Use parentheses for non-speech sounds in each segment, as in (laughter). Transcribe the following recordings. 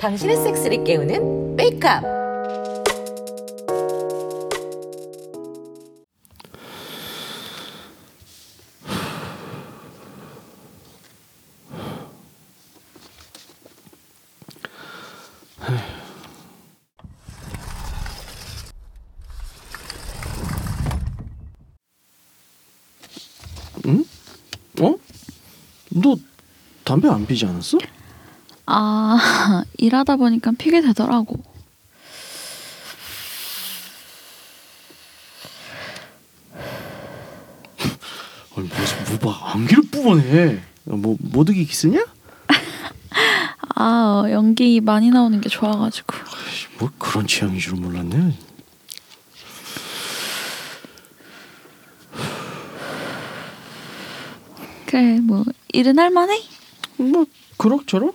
당신의 섹스를 깨우는 메이크업. 안 피지 않았어? 아, (laughs) 일하다 보니까 피게 되더라고. (laughs) 아니 무슨 뭐봐 안기를 뿜어내 뭐 모드기 기스냐? (laughs) 아, 어, 연기 많이 나오는 게 좋아가지고. 뭐 그런 취향인 줄은 몰랐네 그래, 뭐, 일은 할만해? 뭐 그럭저럭?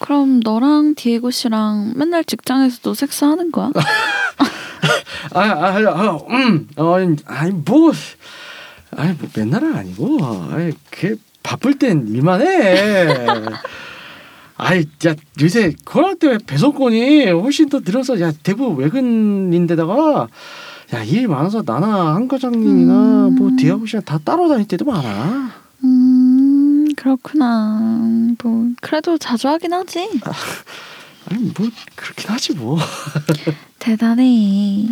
그럼 너랑 디에고 씨랑 맨날 직장에서도 섹스하는 거야? (laughs) 아, 아, 아, 음, 어, 아니 뭐, 아니 뭐 맨날은 아니고, 아니 그 바쁠 땐 일만 해. 아이, 야 요새 코로나 때문에 배송권이 훨씬 더 늘어서, 야 대부 외근인데다가, 야 일 많아서 나나 한 과장님이나 음. 뭐 디아고 씨랑 다 따로 다닐 때도 많아. 음, 그렇구나. 뭐, 그래도 자주 하긴 하지. 아니 뭐 그렇긴 하지 뭐. (laughs) 대단해.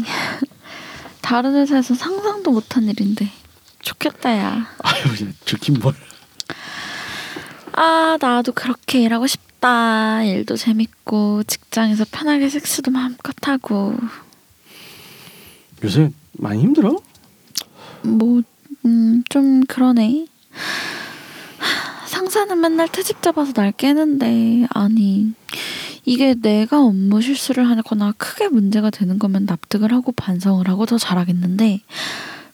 (laughs) 다른 회사에서 상상도 못한 일인데. 좋겠다, 야. 아유, 야, 좋긴 뭘. 아, 나도 그렇게 일하고 싶다. 일도 재밌고, 직장에서 편하게 섹스도 마음껏 하고. 요새 많이 힘들어? 뭐, 음, 좀 그러네. 하, 상사는 맨날 트집 잡아서 날 깨는데, 아니, 이게 내가 업무 실수를 하거나 크게 문제가 되는 거면 납득을 하고 반성을 하고 더 잘하겠는데,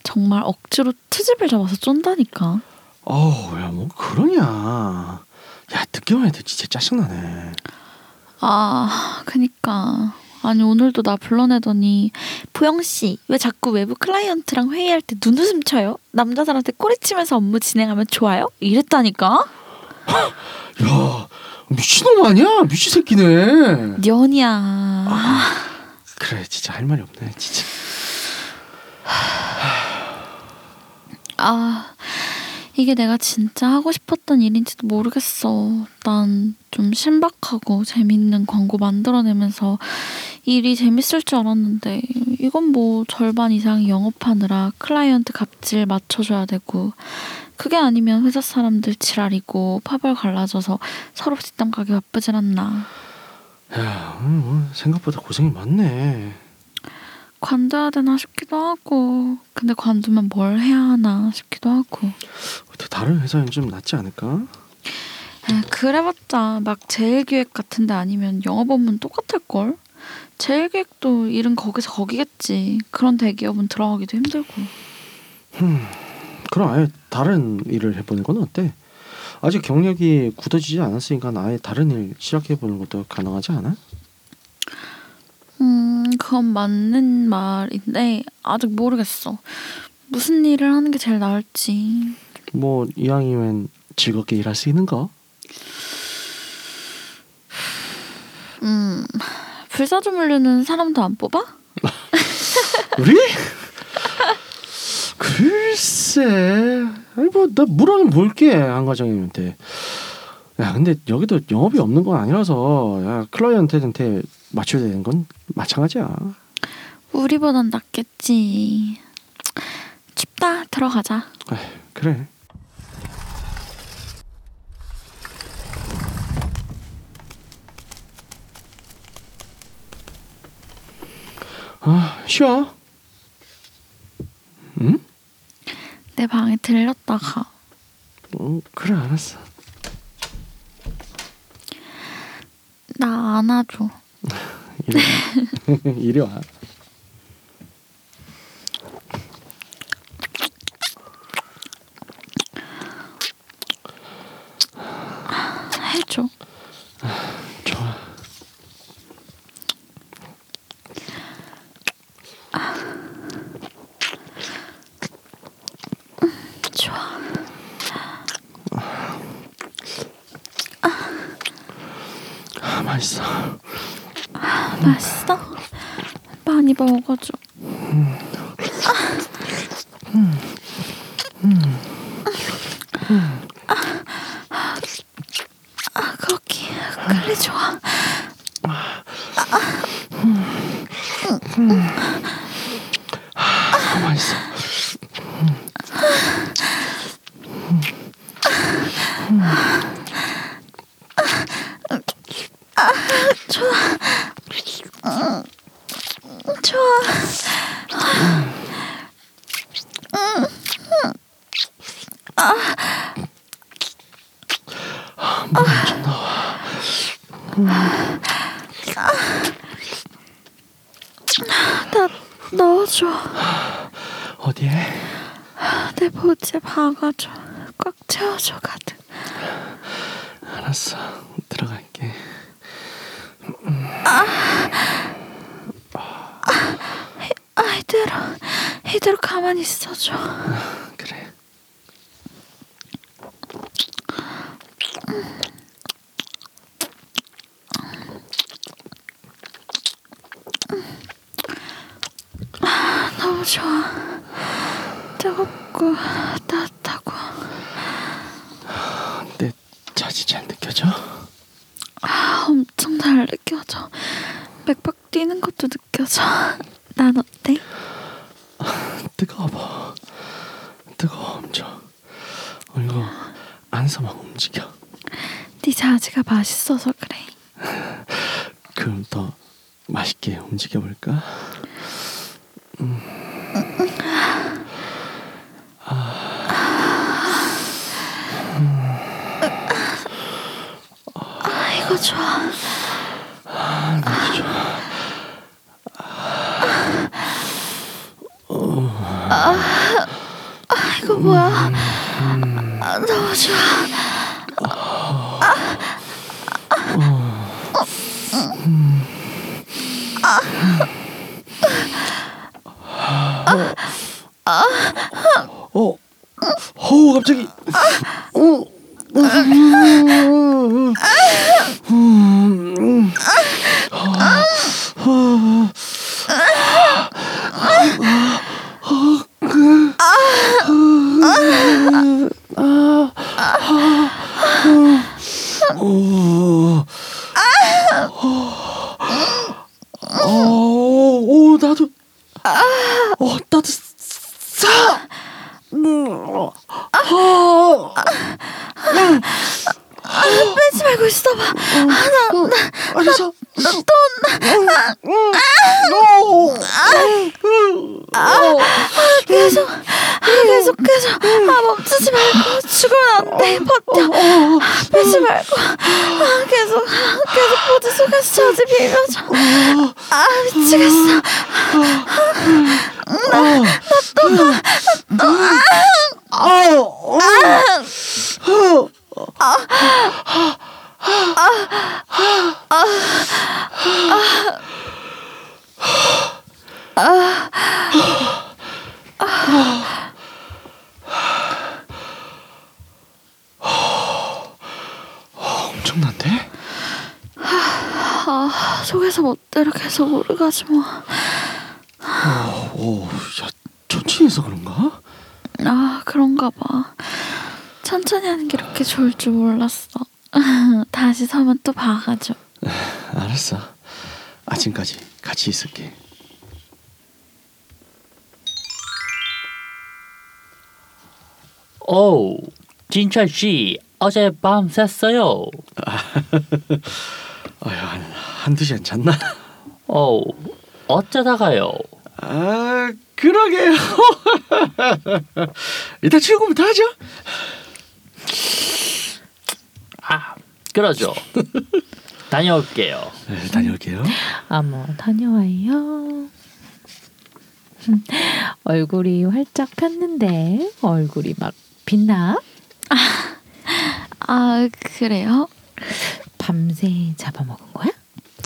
정말 억지로 트집을 잡아서 쫀다니까. 어우, 야, 뭐 그러냐. 야, 듣기만 해도 진짜 짜증나네. 아, 그니까. 아니, 오늘도 나 불러내더니, 보영 씨, 왜 자꾸 외부 클라이언트랑 회의할 때 눈웃음 쳐요? 남자들한테 꼬리치면서 업무 진행하면 좋아요? 이랬다니까? 야, 미친놈 아니야? 미친 새끼네. 년이야. 그래, 진짜 할 말이 없네, 진짜. 아, 이게 내가 진짜 하고 싶었던 일인지도 모르겠어. 난 좀 신박하고 재밌는 광고 만들어내면서 일이 재밌을 줄 알았는데, 이건 뭐 절반 이상 영업하느라 클라이언트 값질 맞춰줘야 되고, 그게 아니면 회사 사람들 지랄이고, 파벌 갈라져서 서로 뒷담 가기 바쁘질 않나. 야, 오늘 뭐 생각보다 고생이 많네. 관둬야 되나 싶기도 하고, 근데 관두면 뭘 해야 하나 싶기도 하고. 다른 회사엔 좀 낫지 않을까? 에, 그래봤자 막 제일기획 같은 데 아니면 영업업무는 똑같을걸? 제일기획도 일은 거기서 거기겠지. 그런 대기업은 들어가기도 힘들고. 그럼 아예 다른 일을 해보는 건 어때? 아직 경력이 굳어지지 않았으니까 아예 다른 일 시작해보는 것도 가능하지 않아? 음, 그건 맞는 말인데 아직 모르겠어. 무슨 일을 하는 게 제일 나을지. 뭐 이왕이면 즐겁게 일할 수 있는 거? 음, 불사조물류는 사람도 안 뽑아? 우리? 글쎄, 아니 뭐나 물어는 볼게 한 과장님한테. 야 근데 여기도 영업이 없는 건 아니라서 야 클라이언트한테 맞춰야 되는 건 마찬가지야. 우리보단 낫겠지. 춥다. 들어가자. 에이, 그래. 아 쉬어. 응? 내 방에 들렸다 가 어, 그래 알았어. 나 안아줘. (laughs) 이리 와. (laughs) 이리 와. 해줘. 좋아. 좋아. 맛있어. 맛있어? 많이 먹어줘. 아, 그래 좋아. 아, 맛있어. 좋아. 좀 나와. 나 넣어줘. 어디에? 내 박아줘. 꽉 채워줘 가득. 알았어. 들어갈게. 아 이대로 이대로 가만히 있어줘. 그래. 너무 좋아. 뜨겁고 따뜻하고 내 자지 잘 느껴져? 아, 엄청 잘 느껴져. 맥박 뛰는 것도 느껴져. (laughs) 난 어때? (laughs) 뜨거워. 뜨거워 엄청. 어, 이거 안에서 막 움직여. 네 자지가 맛있어서 그래. 그럼 더 맛있게 움직여 볼까? 아 이거 좋아. 나도 좋아. 아 이거 뭐야? 아, 너무 좋아. 어, 어, 갑자기. 어, 음, 음, 어, 어, 오, 나도. 어, 따뜻해. 음, 어, 빼지 말고 있어봐. 알았어. 계속 아, 계속 계속. 아 멈추지 말고. 죽으면 안 돼 버텨. 아, 빼지 말고. 아 계속 아, 계속 보드 속에서 자주 비벼줘. 아 미치겠어. 엄청난데? 아 속에서 멋대로 계속 오르가지고 오, 야, 천천히 해서 그런가? 아 그런가 봐 천천히 하는 게 이렇게 좋을 줄 몰랐어 (laughs) 다시 서면 또 박아줘 알았어. 아침까지 같이 있을게. 오, 진철 씨 어젯밤 샜어요. (laughs) 아유, 한, 한두 시간 잤나? 오, 어쩌다가요? 아, 그러게요. (laughs) 이따 출근부터 하죠. 아, 그러죠. 다녀올게요. 네, 다녀올게요. 어머 다녀와요. (laughs) 얼굴이 활짝 폈는데 얼굴이 막 빛나? 아 그래요? 밤새 잡아먹은 거야?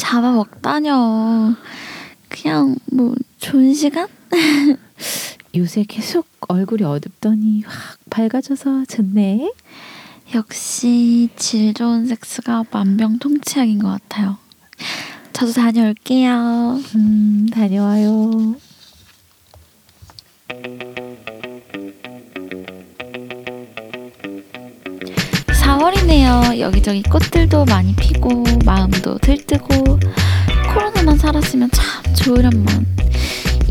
잡아먹다녀 그냥 뭐 좋은 시간? (laughs) 요새 계속 얼굴이 어둡더니 확 밝아져서 좋네. 역시 질 좋은 섹스가 만병통치약인 것 같아요. 저도 다녀올게요. 음, 다녀와요. 4월이네요. 여기저기 꽃들도 많이 피고 마음도 들뜨고 코로나만 살았으면 참 좋으련만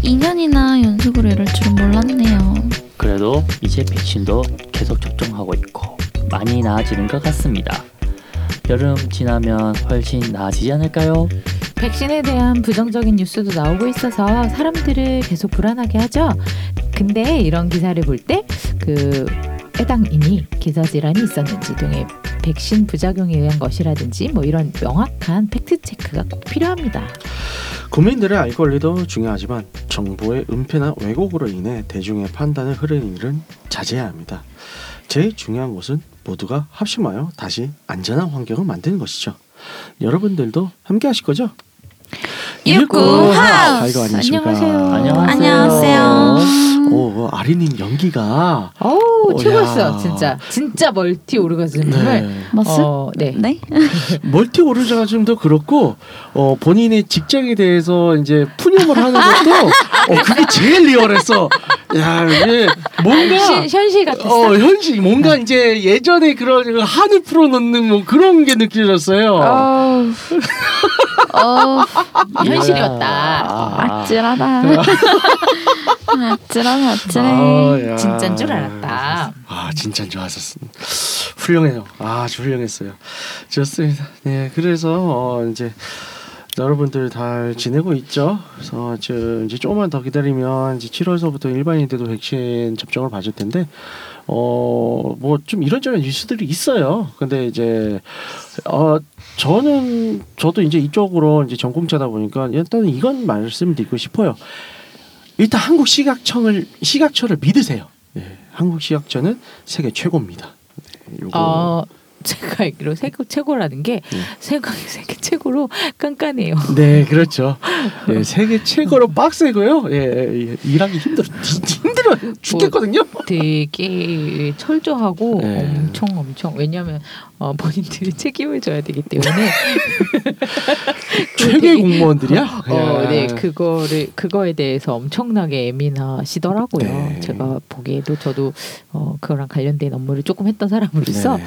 2년이나 연속으로 이럴 줄은 몰랐네요. 그래도 이제 백신도 계속 접종하고 있고 많이 나아지는 것 같습니다. 여름 지나면 훨씬 나아지지 않을까요? 백신에 대한 부정적인 뉴스도 나오고 있어서 사람들을 계속 불안하게 하죠. 근데 이런 기사를 볼 때그 해당인이 기저 질환이 있었는지 등의 백신 부작용에 의한 것이라든지 뭐 이런 명확한 팩트 체크가 꼭 필요합니다. 국민들의 알 권리도 중요하지만 정보의 은폐나 왜곡으로 인해 대중의 판단을 흐르는 일은 자제해야 합니다. 제일 중요한 것은 모두가 합심하여 다시 안전한 환경을 만드는 것이죠. 여러분들도 함께 하실 거죠? 일구 하우스. 아이고 안녕하십니까? 안녕하세요. 안녕하세요. 안녕하세요. 오 아리님 연기가 어우 오, 최고였어 야. 진짜 진짜 멀티 오르가즘을 네. 어, 네. 네? (laughs) 멀티 오르가즘도 그렇고 어, 본인의 직장에 대해서 이제 푸념을 하는 것도 어, 그게 제일 리얼했어. 야 이게 뭔가 시- 현실 같았어. 어 현실 뭔가 이제 예전에 그런 한을 풀어놓는 뭐 그런 게 느껴졌어요. 어우. 어우. 현실이었다. 아, 아찔하다. 아찔하다 아찔해. 아, 야. 진짜인 줄 알았다. 아 진짜 좋았었어. 훌륭해요. 아주 훌륭했어요. 좋습니다. 네 그래서 어, 이제 여러분들 잘 지내고 있죠. 그래서 저 이제 조금만 더 기다리면 이제 7월서부터 일반인들도 백신 접종을 받을 텐데 어 뭐 좀 이런저런 뉴스들이 있어요. 근데 이제 어 저는 저도 이제 이쪽으로 이제 전공자다 보니까 일단 이건 말씀드리고 싶어요. 일단 한국 시각청을 시각처를 믿으세요. 네, 한국 시각처는 세계 최고입니다. 네, 요거 어 제가 알기로 세계 최고라는 게 네. 세계 세계 최고로 깐깐해요. (laughs) 네, 그렇죠. 네, 세계 최고로 빡세고요. 예, 예, 일하기 힘들어 힘들어 죽겠거든요. 되게 철저하고 네. 엄청 엄청 왜냐하면 어, 본인들이 (laughs) 책임을 져야 되기 때문에 (laughs) 되게- 공무원들이야. 어, 야. 네 그거를 그거에 대해서 엄청나게 예민하시더라고요. 네. 제가 보기에도 저도 어, 그거랑 관련된 업무를 조금 했던 사람으로서 네.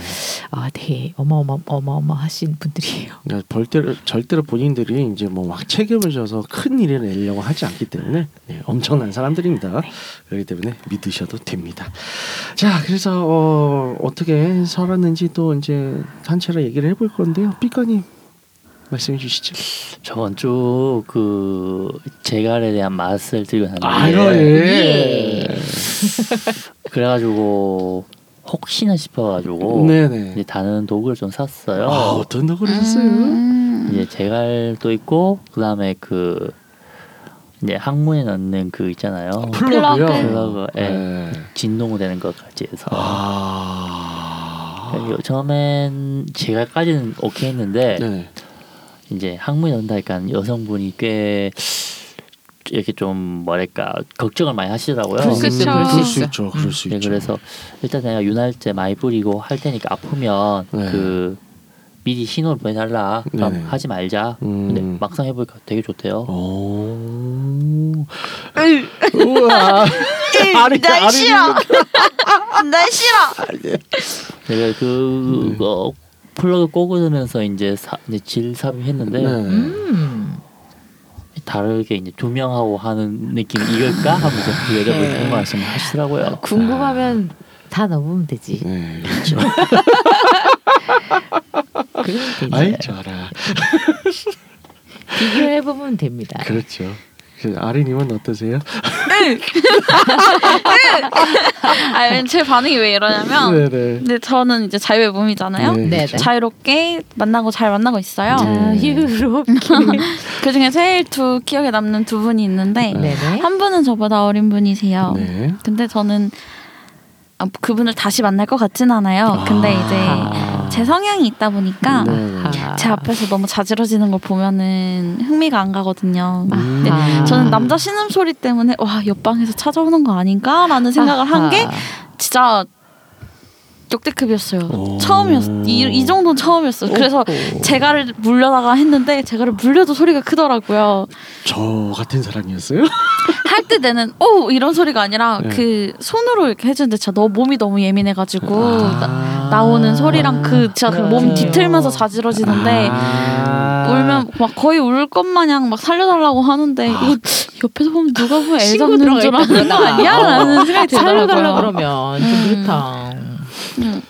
아, 네 어마어마 어마어마하신 분들이에요. 네, 절대로 절대로 본인들이 이제 뭐 막 책임을 져서 큰 일을 내려고 하지 않기 때문에 네, 엄청난 사람들입니다. 그렇기 때문에 믿으셔도 됩니다. 자, 그래서 어, 어떻게 살았는지 또 이제 단체로 얘기를 해볼 건데요. 삐까님 말씀해 주시죠. 저번 주 그 제갈에 대한 맛을 들고 아유, 났는데 예. (laughs) 그래가지고 혹시나 싶어가지고 네네. 이제 다른 도구를 좀 샀어요. 아, 어떤 노래를 했어요? 음. 이제 제갈도 있고 그 다음에 그 이제 항문에 넣는 그 있잖아요. 플러그요. 플러그. 플러그, 예. 네. 진동 되는 것까지 해서 아. 그래서 처음엔 재갈까지는 오케이 했는데 네. 이제 항문에 넣는다니까 여성분이 꽤 이렇게 좀 뭐랄까 걱정을 많이 하시더라고요. 그럴 수 있어, 그럴 수. 있죠. 그럴 수 네, 있죠. 그래서 일단 내가 윤활제 많이 뿌리고 할 테니까 아프면 네. 그 미리 신호를 보내달라. 그럼 네네. 하지 말자. 음. 근데 막상 해보니까 되게 좋대요. 오. 우와. 아리 난 싫어. 난 (laughs) 싫어. 내가 그거 플러그 꽂으면서 이제, 사, 이제 질 삽입했는데 네. 음. 다르게 이제 조명하고 하는 느낌 이걸까 하면서 그 여자분이 네. 그런 말씀 하시더라고요. 궁금하면 다 넣으면 되지. 네, 그렇죠. 그러면 되지. 아이 좋아라. (laughs) 비교해 보면 됩니다. 그렇죠. 그 아리님은 어떠세요? 아, 제 반응이 왜 이러냐면 네네. 근데 저는 이제 자유의 몸이잖아요. 네, 네, 그렇죠. 네. 자유롭게 만나고 잘 만나고 있어요. 네. 자유롭게. (laughs) 그 중에 제일 두 기억에 남는 두 분이 있는데 네. 네네. 한 분은 저보다 어린 분이세요. 네. 근데 저는 아, 그분을 다시 만날 것 같진 않아요. 근데 아. 이제 제 성향이 있다 보니까 네. 아하. 제 앞에서 너무 자지러지는 걸 보면은 흥미가 안 가거든요. 근데 아하. 저는 남자 신음 소리 때문에 와 옆방에서 찾아오는 거 아닌가라는 생각을 한 게. 진짜 역대급이었어요. 오. 처음이었어. 이, 이 정도는 처음이었어요. 그래서. 제가를 물려다가 했는데 제가를 물려도 소리가 크더라고요. 저 같은 사람이었어요? (laughs) 할 때 내는 오 이런 소리가 아니라 네. 그 손으로 이렇게 해주는데 진짜 너 몸이 너무 예민해가지고 아. 나, 오는 소리랑 그 진짜 그몸 그래요. 뒤틀면서 자지러지는데 아. 울면 막 거의 울 것 마냥 막 살려달라고 하는데 이거 옆에서 보면 누가 보면 애 잡는 줄 아는 거. 아니야? 라는 생각이 살려달라 들더라고요. 그러면 좀 음. 그렇다. 음.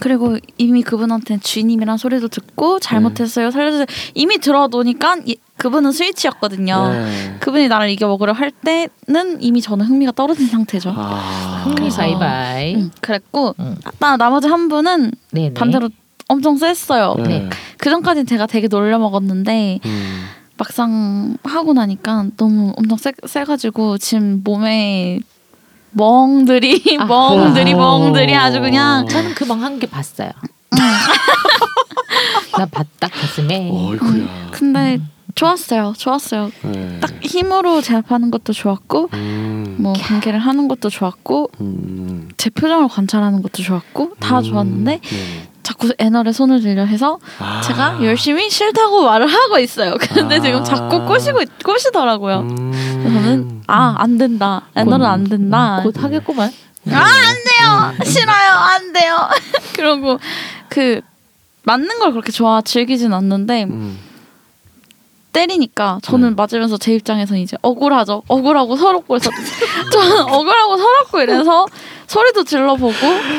그리고 이미 그분한테 주인님이란 소리도 듣고 잘못했어요 살려주세요 이미 들어놓으니까 이- 그분은 스위치였거든요. 네. 그분이 나를 이겨 먹으려 할 때는 이미 저는 흥미가 떨어진 상태죠. 아. 흥미 그래서- 바이바이. 음, 그랬고 음. 나 나머지 한 분은 네네. 반대로 엄청 셌어요. 네. 그 전까지는 제가 되게 놀려 먹었는데 음. 막상 하고 나니까 너무 엄청 세, 세가지고 지금 몸에 멍들이 (laughs) 아. 멍들이 어. 멍들이 아주 그냥 저는 그 멍 한 개 봤어요. (laughs) 나 봤다 가슴에. 어이구야. 근데 좋았어요. 좋았어요. 네. 딱 힘으로 제압하는 것도 좋았고 음. 뭐 경계를 하는 것도 좋았고 음. 제 표정을 관찰하는 것도 좋았고 다 음. 좋았는데 네. 자꾸 애널에 손을 들려 해서 아. 제가 열심히 싫다고 말을 하고 있어요. 근데 아. 지금 자꾸 꼬시고 있- 꼬시더라고요. 음. 그래서 저는 아 안 된다. 애널은 안 된다. 곧 하겠구만. 아 안 돼요. 싫어요. 안 돼요. (laughs) 그러고 그 맞는 걸 그렇게 좋아 즐기진 않는데 음. 때리니까 저는 네. 맞으면서 제 입장에서 이제 억울하죠. 억울하고 서럽고 해서 (laughs) 저는 억울하고 서럽고 이래서 소리도 질러보고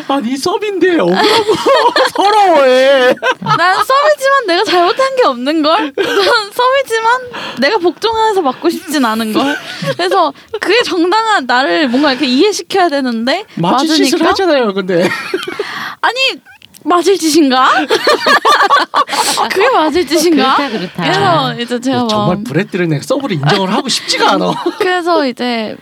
아니 섭인데 억울하고 (laughs) 서러워해. 난 썸이지만 내가 잘못한 게 없는 걸. 난 썸이지만 내가 복종해서 맞고 싶진 않은 걸. 그래서 그게 정당한 나를 뭔가 이렇게 이해시켜야 되는데 맞으니까 하잖아요. 근데 아니 맞을 짓인가? (laughs) 그게 맞을 짓인가? 그렇다 그렇다. 그래서 이제 제가 막 정말 브레드를 내가 서브를 인정을 하고 싶지가 않아. (laughs) 그래서 이제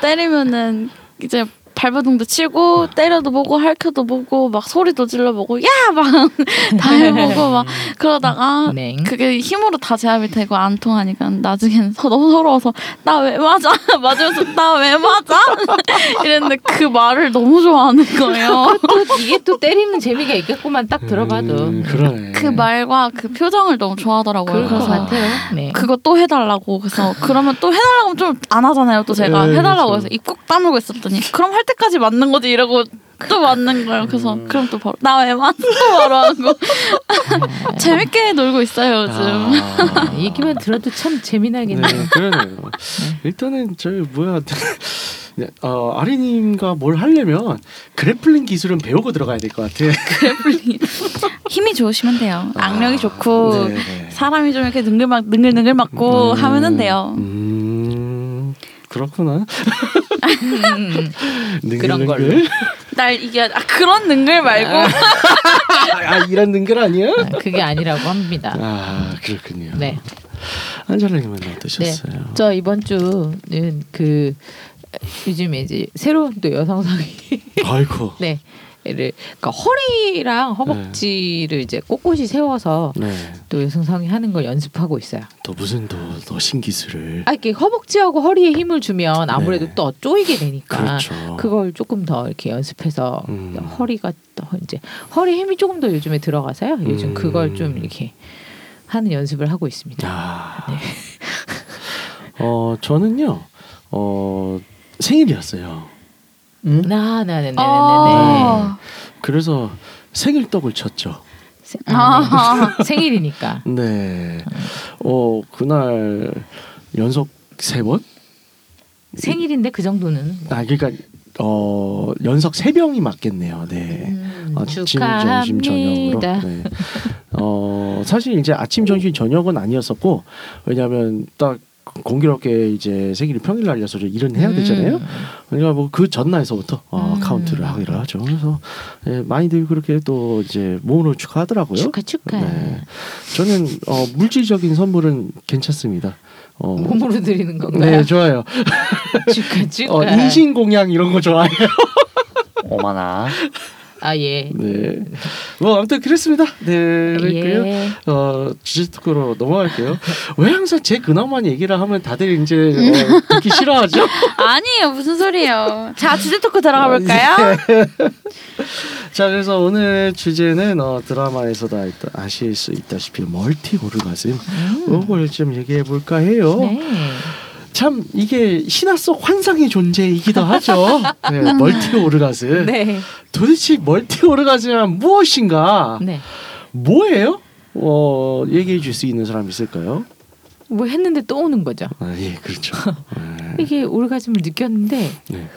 때리면은 이제 발버둥도 치고 때려도 보고 할켜도 보고 막 소리도 질러 보고 야 막 (laughs) 다 해보고 막 그러다가 네. 그게 힘으로 다 제압이 되고 안 통하니까 나중에는 서- 너무 서러워서 나 왜 맞아 (laughs) 맞으면서 나 왜 맞아 (laughs) 이랬는데 그 말을 너무 좋아하는 거예요. 또 이게 또 때리는 재미가 있겠구만 딱 들어봐도. 음, 그러네. 그 말과 그 표정을 너무 좋아하더라고요. 그럴 것 그래서 같아요. 네. 그거 또 해달라고 그래서 그러면 또 해달라고 하면 좀 안 하잖아요 또 제가 네, 해달라고 그렇죠. 해서 입 꾹 다물고 있었더니 그럼 할 때까지 맞는 거지 이러고 또 맞는 거예요 그래서 음. 그럼 또 바로 나 왜 맞어 또 바로 하고 (laughs) 재밌게 놀고 있어요 요즘 아. 얘기만 들어도 참 재미나겠네. 네, 그러네요. 일단은 저희 뭐야 네, 어, 아리님과 뭘 하려면 그래플링 기술은 배우고 들어가야 될 것 같아. (laughs) 힘이 좋으시면 돼요 악력이 아, 좋고 네, 네. 사람이 좀 이렇게 능글 막 능글 능글 맞고 음, 하면은 돼요 음, 그렇구나. (laughs) 음, 그런 걸로. 날 이게 아 그런 능글 말고 아, 아, 이런 능글 아니야? 아, 그게 아니라고 합니다. 아 그렇군요. 네. 안젤라님은 어떠셨어요? 저 이번 주는 그 요즘에 이제 새로운 또 여성상이 아이고. 네. 를 그러니까 허리랑 허벅지를 이제 꼿꼿이 세워서 네. 또 여성상이 하는 걸 연습하고 있어요. 또 무슨 또, 또 신기술을. 아 이렇게 허벅지하고 허리에 힘을 주면 아무래도 네. 또 쪼이게 되니까 그렇죠. 그걸 조금 더 이렇게 연습해서 음. 허리가 더 이제 허리 힘이 조금 더 요즘에 들어가서요. 요즘 음. 그걸 좀 이렇게 하는 연습을 하고 있습니다. 아. 네. (laughs) 어 저는요. 어 생일이었어요. 음? 나, 나, 네, 네, 네, 네. 아. 그래서 생일 떡을 쳤죠. 세- 아, 네. (laughs) 생일이니까. 네. 어 그날 연속 세 번? 생일인데 그 정도는. 아 그러니까 어 연속 세 병이 맞겠네요. 네. 음, 아침 점심 저녁으로. 네. 어 사실 이제 아침 점심 저녁은 아니었었고 왜냐하면 딱 공교롭게 이제 생일이 평일 날이어서 일은 해야 되잖아요. 음. 그러니까 뭐 그 전날서부터 어, 음. 카운트를 하기로 하죠. 그래서 예, 많이들 그렇게 또 이제 몸으로 축하하더라고요. 축하 축하. 네. 저는 어, 물질적인 선물은 괜찮습니다. 어, 몸으로 드리는 건가요? 네, 좋아요. (laughs) 축하 축하. 어, 인신 공양 이런 거 좋아해요. 오마나 아 예. 네. 뭐 아무튼 그랬습니다. 네, 그랬고요. 예. 어 주제 토크로 넘어갈게요. 왜 항상 제 근황만 얘기를 하면 다들 이제 어, 듣기 싫어하죠? (laughs) 아니에요 무슨 소리예요. 자 주제 토크 들어가 볼까요? (laughs) 자 그래서 오늘 주제는 어, 드라마에서도 아- 아실 수 있다시피 멀티 오르가즘 이걸 좀 얘기해 볼까 해요. 네. 참 이게 신화 속 환상의 존재이기도 하죠. (laughs) 네, 멀티 오르가즘. 네. 도대체 멀티 오르가즘은 무엇인가? 네. 뭐예요? 어 얘기해 줄 수 있는 사람 있을까요? 뭐 했는데 또 오는 거죠. 아 예 그렇죠. 네. (laughs) 이게 오르가즘을 느꼈는데 네.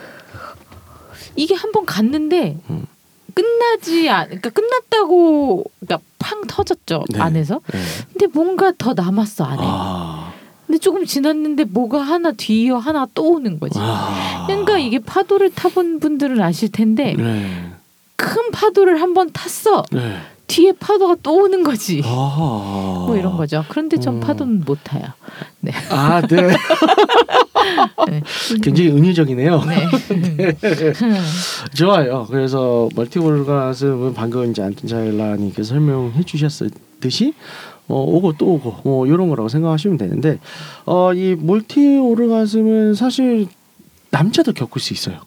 이게 한 번 갔는데 음. 끝나지 않 그러니까 끝났다고 그러니까 팡 터졌죠 네. 안에서 네. 근데 뭔가 더 남았어 안에 아, 근데 조금 지났는데 뭐가 하나 뒤이어 하나 또 오는 거지 아. 그러니까 이게 파도를 타본 분들은 아실 텐데 네. 큰 파도를 한번 탔어 네. 뒤에 파도가 또 오는 거지 아. 뭐 이런 거죠 그런데 전 음. 파도는 못 타요 네, 아, 네. (laughs) 네. 굉장히 은유적이네요. 네. (laughs) 좋아요. 그래서 멀티오르가즘은 방금 이제 안자일라님께서 설명해 주셨듯이 어, 오고 또 오고 뭐 이런 거라고 생각하시면 되는데 어, 이 멀티 오르가즘은 사실 남자도 겪을 수 있어요.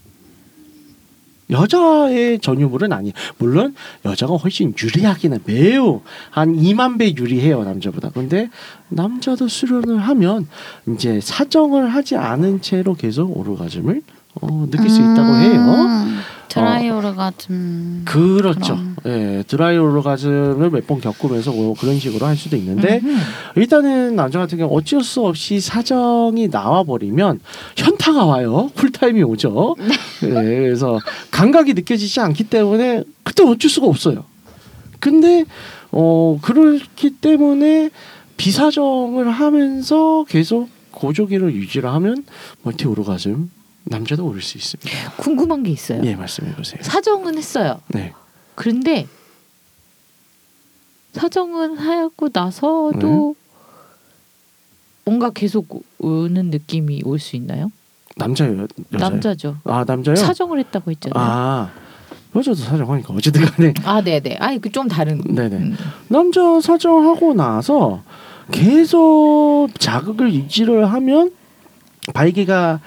여자의 전유물은 아니. 물론 여자가 훨씬 유리하기는 매우 한 2만 배 유리해요 남자보다. 근데 남자도 수련을 하면 이제 사정을 하지 않은 채로 계속 오르가즘을 어, 느낄 수 있다고 해요. 음, 드라이 오르가즘. 그렇죠. 그럼. 예, 드라이 오르가즘을 몇 번 겪으면서 뭐 그런 식으로 할 수도 있는데 음흠. 일단은 남자 같은 경우 어쩔 수 없이 사정이 나와 버리면 현타가 와요. 쿨타임이 오죠. 네, 그래서 감각이 느껴지지 않기 때문에 그때 어쩔 수가 없어요. 근데 어 그렇기 때문에 비사정을 하면서 계속 고조기를 유지를 하면 멀티 오르가즘 남자도 오를 수 있습니다. 궁금한 게 있어요 예, 말씀해 보세요. 사정은 했어요 네. 그런데 사정은 하고 나서도 네. 뭔가 계속 오는 느낌이 올 수 있나요? 남자예요, 여자요? 남자죠. 아, 남자요? 사정을 했다고 했잖아요. 아, 아, 여자도 사정하니까 어쨌든 간에 네네. 아, 그좀 다른. 네네. 음. 남자 사정하고 나서 계속 자극을 유지를 하면 발기가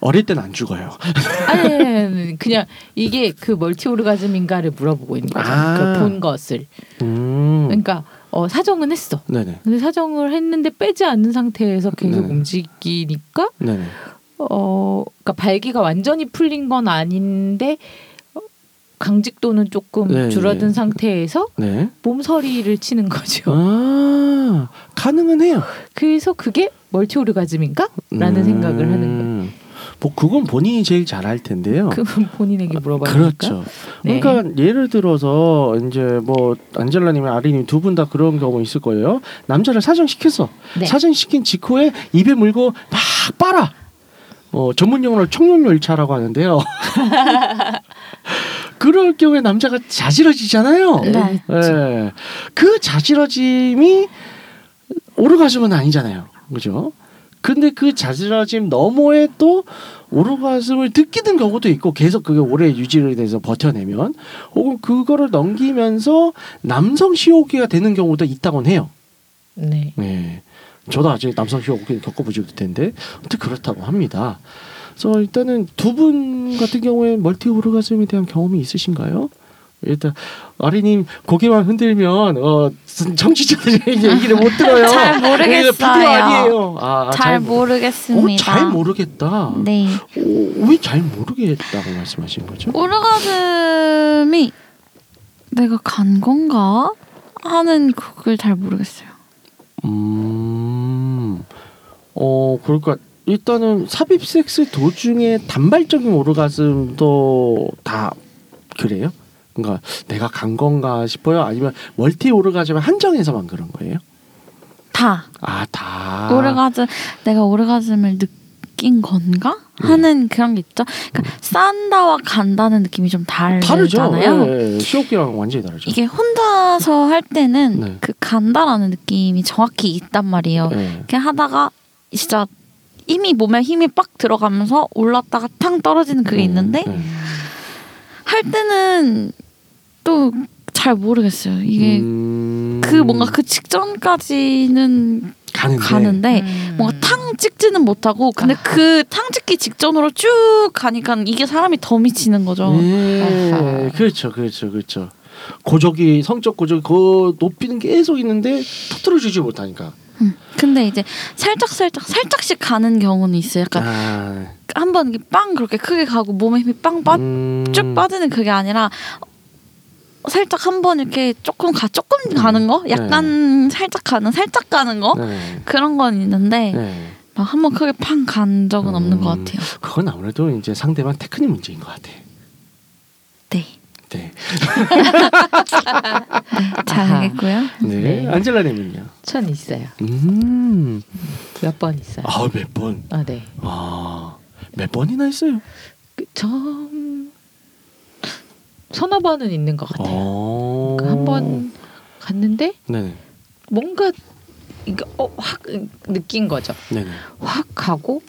어릴 땐 안 죽어요. (laughs) 아니, 아니, 아니, 그냥 이게 그 멀티 오르가즘인가를 물어보고 있는 거죠. 아. 그본 것을. 음. 그러니까 어, 사정은 했어. 네네. 근데 사정을 했는데 빼지 않는 상태에서 계속 네. 움직이니까 네네. 어, 그러니까 발기가 완전히 풀린 건 아닌데 어, 강직도는 조금 네, 줄어든 네. 상태에서 네. 몸서리를 치는 거죠. 아, 가능은 해요. 그래서 그게 멀티 오르가즘인가? 라는 음. 생각을 하는 거예요. 뭐 그건 본인이 제일 잘알 텐데요. (laughs) 그건 본인에게 물어봐야 그렇죠. 네. 그러니까 예를 들어서 이제 뭐 안젤라님이 아리님 두 분 다 그런 경우 있을 거예요. 남자를 사정 시켰어. 네. 사정 시킨 직후에 입에 물고 막 빨아. 어 전문 용어로 청룡열차라고 하는데요. (laughs) 그럴 경우에 남자가 자지러지잖아요. 네. 예. 그 자지러짐이 오르가즘은 아니잖아요. 그죠? 근데 그 자지러짐 너머에 또 오르가즘을 느끼는 경우도 있고 계속 그게 오래 유지를 돼서 버텨내면 혹은 그거를 넘기면서 남성 시호기가 되는 경우도 있다곤 해요. 네. 네. 저도 아직 남성 시호기 겪어보지 못했는데 아무튼 그렇다고 합니다. 그래서 일단은 두 분 같은 경우에 멀티 오르가즘에 대한 경험이 있으신가요? 일단 아리님 고개만 흔들면 어 청취자들이 (laughs) 얘기를 못 들어요. (laughs) 잘 모르겠어요. 아니에요. 아, 아, 잘 모- 모르겠습니다. 어, 잘 모르겠다. 네. 왜 잘 모르겠다고 말씀하신 거죠? 오르가즘이 내가 간 건가 하는 그걸 잘 모르겠어요. 음, 어, 그러니까 일단은 삽입 섹스 도중에 단발적인 오르가즘도 다 그래요? 그러니까 내가 간 건가 싶어요? 아니면 멀티 오르가즘을 한정해서만 그런 거예요? 다 아, 다. 오르가즘 내가 오르가즘을 느낀 건가 네. 하는 그런 게 있죠. 그러니까 싼다와 간다는 느낌이 좀. 다르잖아요. 예, 예. 시오키랑 완전히 다르죠. 이게 혼자서 할 때는 네. 그 간다라는 느낌이 정확히 있단 말이에요. 예. 그냥 하다가 진짜 이미 몸에 힘이 빡 들어가면서 올랐다가 탕 떨어지는 그게 음, 있는데 예. 할 때는 또 잘 모르겠어요. 이게 음... 그 뭔가 그 직전까지는 가는데, 가는데 음. 뭔가 탕 찍지는 못하고 근데 아. 그탕 찍기 직전으로 쭉 가니까 이게 사람이 더 미치는 거죠. 예, 아하. 그렇죠, 그렇죠, 그렇죠. 고적이 성적 고적 그 높이는 계속 있는데 터뜨려주지 못하니까. 음. 근데 이제 살짝 살짝 살짝씩 가는 경우는 있어요. 약간 아, 한번 이게 빵 그렇게 크게 가고 몸에 힘이 빵 빠, 음... 쭉 빠지는 그게 아니라 살짝 한 번 이렇게 조금 가 조금 가는 거, 약간 살짝 가는 살짝 가는 거 네. 그런 건 있는데 네. 막한 번 크게 팡 간 적은 없는 것 음. 같아요. 그건 아무래도 이제 상대방 테크닉 문제인 것 같아. 네, 네. 잘 알겠고요. 네. 네. 안젤라님은요? 전 있어요. 음. 몇 번 있어요. 아, 몇 번? 아, 네. 아, 몇 번이나 했어요? 그, 전 서너 번은 있는 것 같아요. 어. 그한번 갔는데 네네. 뭔가 이거 어, 확 느낀 거죠. 네네. 확 가고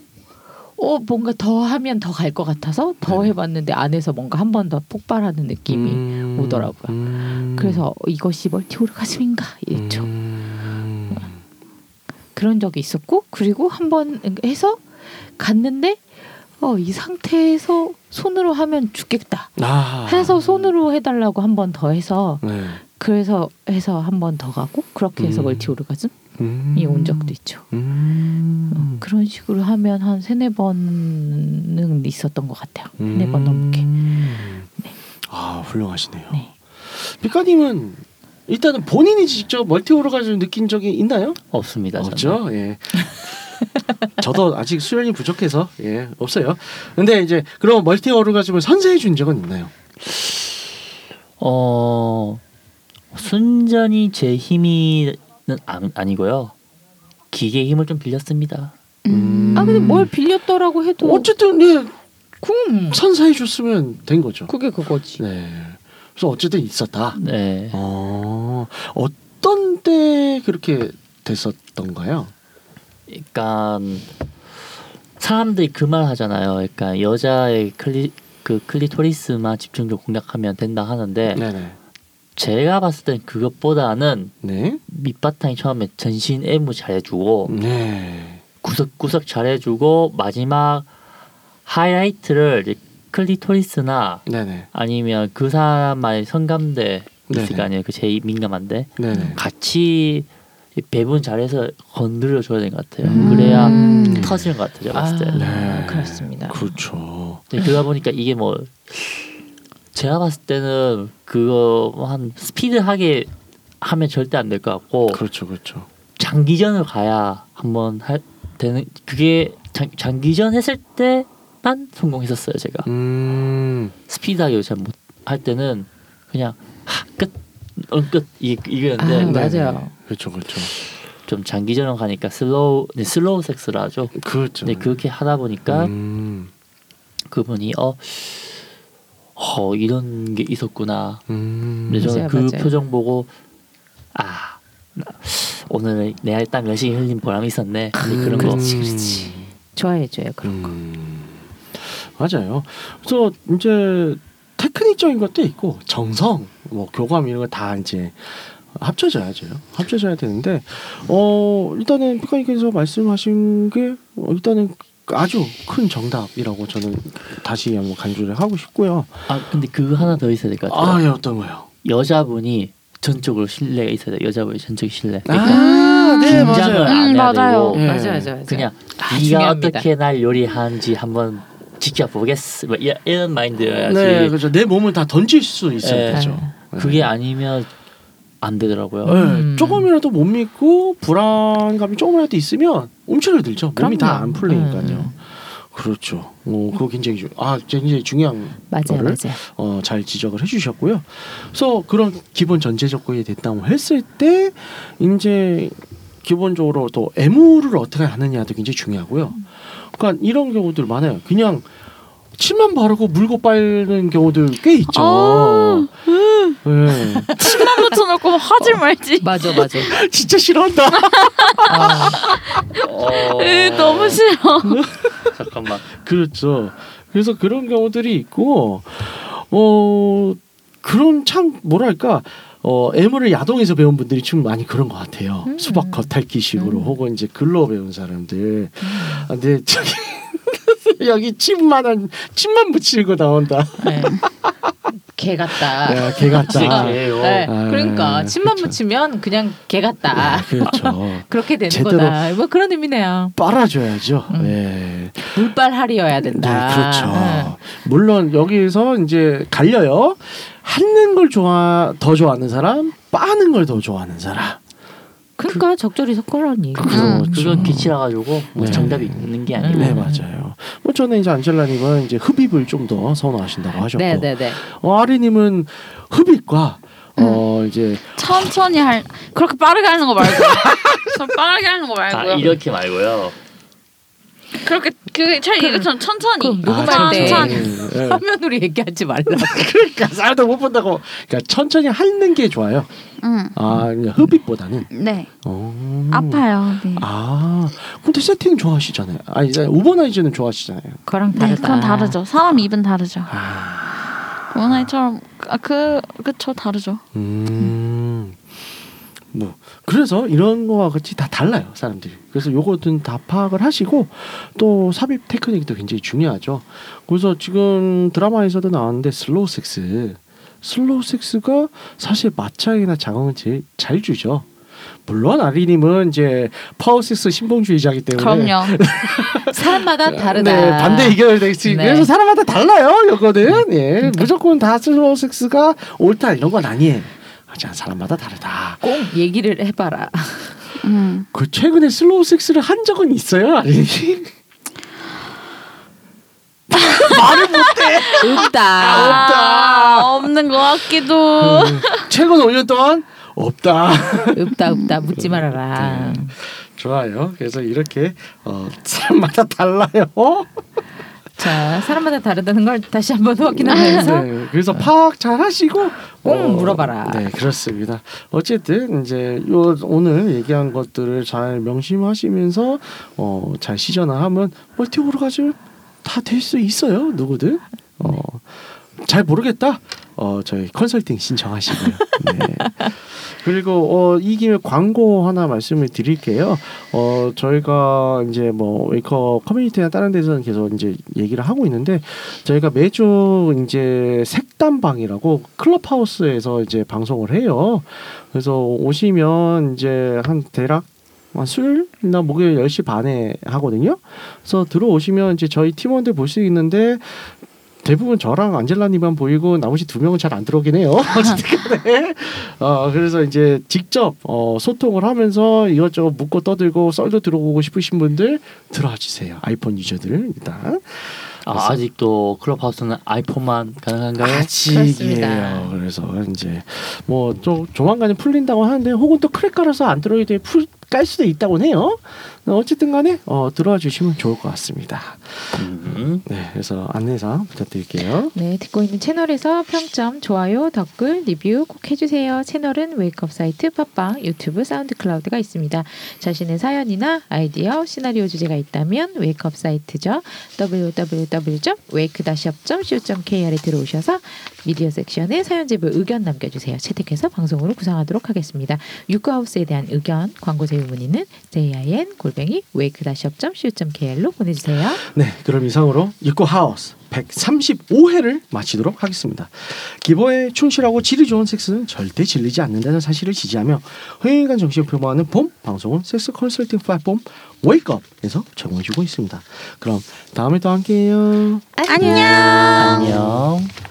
어 뭔가 더 하면 더 갈 것 같아서 더 네. 해봤는데 안에서 뭔가 한 번 더 폭발하는 느낌이 음. 오더라고요. 음. 그래서 이것이 멀티오르가즘인가 이랬죠. 음. 그런 적이 있었고 그리고 한 번 해서 갔는데 어 이 상태에서 손으로 하면 죽겠다 아. 해서 손으로 해달라고 한 번 더 해서 네. 그래서 해서 한 번 더 가고 그렇게 해서 음. 멀티 오르가즘이 음. 온 적도 있죠. 음. 어, 그런 식으로 하면 한 세네 번은 있었던 것 같아요. 세네 번 넘게. 음. 네. 아 훌륭하시네요. 네. 피카님은 일단은 본인이 직접 멀티 오르가즘 느낀 적이 있나요? 없습니다. 저는. 없죠. 예. (laughs) (laughs) 저도 아직 수련이 부족해서 예 없어요. 근데 이제 그럼 멀티오르가즘을 선사해 준 적은 있나요? 어 순전히 제 힘이는 아, 아니고요. 기계 힘을 좀 빌렸습니다. 음. 아 근데 뭘 빌렸더라고 해도 어쨌든 예 kum 선사해 줬으면 된 거죠. 그게 그거지. 네. 그래서 어쨌든 있었다. 네. 어 어떤 때 그렇게 됐었던가요? 그러니까 사람들이 그 말 하잖아요. 그러니까 여자의 클리 그 클리토리스만 집중적으로 공략하면 된다 하는데 네네. 제가 봤을 땐 그것보다는 네. 밑바탕이 처음에 전신 애무 잘해주고 네. 구석구석 잘해주고 마지막 하이라이트를 클리토리스나 네네. 아니면 그 사람만의 성감대 있을. 거 아니에요. 그 제일 민감한데. 같이 배분 잘해서 건드려 줘야 되는 것 같아요. 음. 그래야 음. 터지는 것 같아요. 제가 봤을 때. 아, 그렇습니다. 그렇죠. 네, 그러다 보니까 이게 뭐 제가 봤을 때는 그거 한 스피드하게 하면 절대 안 될 것 같고 그렇죠. 그렇죠. 장기전을 가야 한번 할 되는 그게 장, 장기전 했을 때만 성공했었어요 제가 음. 스피드하게 잘 못 할 때는 그냥 하, 끝, 어, 끝 이, 이거였는데 아, 네네. 맞아요. 그렇죠. 그렇죠. 좀 장기전을 가니까 slow 네, slow 섹스를 하죠. 그렇죠. 네 그렇게 하다 보니까 음. 그분이 어, 어 이런 게 있었구나. 음. 근데 저는 맞아요, 그 맞아요. 표정 보고 아 나- 오늘 내가 땀 열심히 흘린 보람이 있었네. 근데 그런 거 그렇지, 그렇지. 좋아해줘요 그런 거. 음. 맞아요. 그래서 이제 테크닉적인 것도 있고 정성, 뭐 교감 이런 거 다 이제 합쳐져야죠. 합쳐져야 되는데 어 일단은 피카님께서 말씀하신 게 어, 일단은 아주 큰 정답이라고 저는 다시 한번 간주를 하고 싶고요. 아 근데 그거 하나 더 있어야 될 것 같아요. 아, 예, 어떤 거요? 여자분이 전적으로 신뢰가 있어야 돼요. 여자분이 전적 신뢰. 아, 네, 긴장을 맞아요. 안 음, 해야 맞아요. 되고 예. 맞아, 맞아, 맞아. 그냥 아, 네가 중요합니다. 어떻게 날 요리하는지 한번 지켜보겠어. 뭐 이- 이런 마인드여야지. 네, 그렇죠. 내 몸을 다 던질 수 있어야 예. 되죠. 그게 아니면 안 되더라고요. 네, 음. 조금이라도 못 믿고 불안감이 조금이라도 있으면 움츠러들죠. 몸이. 다 안 풀리니까요. 음. 그렇죠. 어, 그거 굉장히 중, 아 굉장히 중요한 맞아요, 거를 맞아요. 어, 잘 지적을 해주셨고요. 그래서 그런 기본 전제 조건이 됐다고 했을 때 이제 기본적으로 또 애무를 어떻게 하느냐도 굉장히 중요하고요. 그러니까 이런 경우들 많아요. 그냥 침만 바르고 물고 빨는 경우들 꽤 있죠. 아, 네. 침만 붙여놓고 하지 말지. (laughs) 맞아, 맞아. (laughs) 진짜 싫어한다. 아, 어... 으, 너무 싫어. (laughs) 잠깐만. 그렇죠. 그래서 그런 경우들이 있고 어 그런 참 뭐랄까 어 애물을 야동에서 배운 분들이 좀 많이 그런 것 같아요. 음. 수박 겉핥기식으로 음. 혹은 이제 글로 배운 사람들. 아, 근데 저기 (laughs) 여기 침만한 침만 거 나온다. 네. 개 같다. 야, 개 같다. 개예요. 네. 아, 그러니까 침만 그쵸. 묻히면 그냥 개 같다. 네, 그렇죠. (laughs) 그렇게 되는 거다. 뭐 그런 의미네요. 빨아줘야죠. 음. 네. 물빨하리여야 된다. 네, 그렇죠. 응. 물론 여기서 이제 갈려요. 핥는 걸 좋아 더 좋아하는 사람, 빠는 걸 더 좋아하는 사람. 그러니까 적절히 섞으라는 얘기. 그렇죠. 음, 그건 기치라 가지고 뭐 네. 정답이 있는 게 아니고 네 음. 맞아요. 뭐 저는 이제 안젤라님은 이제 흡입을 좀 더 선호하신다고 하셨고, 네네네. 어, 아리님은 흡입과 어 이제 천천히 할 그렇게 빠르게 하는 거 말고 좀 (laughs) 빠르게 하는 거아 말고요. 이렇게 말고요. 그렇게 그 차라리 이것처럼 천천히. 녹음할 아, 때 천천히. 예. (laughs) 화면으로 얘기하지 말라. 그러니까 사람들 못 본다고. 그러니까 천천히 핥는 게 좋아요. 응. 아 그냥 흡입보다는. 네. 어. 아파요. 네. 아 근데 세팅 좋아하시잖아요. 아 이제 우버나이즈는 좋아하시잖아요. 그랑 네, 다르다. 그건 다르죠. 사람 입은 다르죠. 아. 원아이처럼 아그 그쵸 다르죠. 음. 뭐 그래서 이런 거와 같이 다 달라요 사람들이. 그래서 요거는 다 파악을 하시고 또 삽입 테크닉도 굉장히 중요하죠. 그래서 지금 드라마에서도 나왔는데 slow 섹스. slow 섹스가 사실 마찰이나 자극은 제일 잘 주죠. 물론 아리님은 이제 파워섹스 신봉주의자이기 때문에 그럼요. (laughs) 사람마다 다르다. 네, 반대 의견을 내지. 네. 그래서 사람마다 달라요. 요거는 예, 무조건 다 slow 섹스가 옳다 이런 건 아니에요. 하지만 사람마다 다르다. 꼭 얘기를 해봐라. 음. 그 최근에 슬로우 섹스를 한 적은 있어요, 아니? (laughs) 말을 못해. 없다. 아, 없는 것 같기도. 음, 최근 5년 동안 없다. 없다 없다 묻지 말아라. 네. 좋아요. 그래서 이렇게 어, 사람마다 달라요. 자 사람마다 다르다는 걸 다시 한번 확인하면서 네, 그래서 파악 잘 하시고 꼭 물어봐라. 네, 그렇습니다. 어쨌든 이제 요 오늘 얘기한 것들을 잘 명심하시면서 어, 잘 시전하면 멀티 오르가즘 다될 수 있어요. 누구든. 어, 잘 모르겠다. 어, 저희 컨설팅 신청하시고요. 네. 그리고 어, 이 김에 광고 하나 말씀을 드릴게요. 어, 저희가 이제 뭐 웨이커 커뮤니티나 다른 데서는 계속 이제 얘기를 하고 있는데 저희가 매주 이제 색담방이라고 클럽하우스에서 이제 방송을 해요. 그래서 오시면 이제 한 대략 한 수요일이나 목요일 10시 반에 하거든요. 그래서 들어오시면 이제 저희 팀원들 볼 수 있는데 대부분 저랑 안젤라님만 보이고 나머지 두 명은 잘 안 들어오긴 해요. (laughs) 어쨌든 어, 그래서 이제 직접 어, 소통을 하면서 이것저것 묻고 떠들고 썰도 들어보고 싶으신 분들 들어와 주세요. 아이폰 user들 일단 아, 아직도 클럽하우스는 아이폰만 가능한가요? 아직이에요. 그렇습니다. 그래서 이제 뭐좀 조만간에 풀린다고 하는데 혹은 또 crack 깔아서 안 들어오게 풀깔 수도 있다고 해요. 어쨌든 간에 어, 들어와 주시면 좋을 것 같습니다. 음. 네, 그래서 안내 사항 부탁드릴게요. 네, 듣고 있는 채널에서 평점, 좋아요, 댓글, 리뷰 꼭 해주세요. 채널은 웨이크업 사이트, 팟빵, 유튜브, 사운드 클라우드가 있습니다. 자신의 사연이나 아이디어, 시나리오 주제가 있다면 웨이크업 사이트죠. www.wake-up.co.kr에 들어오셔서 미디어 section에 사연 제보 의견 남겨주세요. 채택해서 방송으로 구성하도록 하겠습니다. 유쿠하우스에 대한 의견, 광고 제휴 문의는 jin 골뱅이 wake-up.co.kr로 보내주세요. 네, 그럼 이상으로 육고 하우스 135회를 마치도록 하겠습니다. 기본에 충실하고 질이 좋은 섹스는 절대 질리지 않는다는 사실을 지지하며 허용인간 정신을 표방하는 봄 방송은 섹스 컨설팅 플랫폼 웨이크업에서 제공해주고 있습니다. 그럼 다음에 또 함께해요. 안녕. 안녕.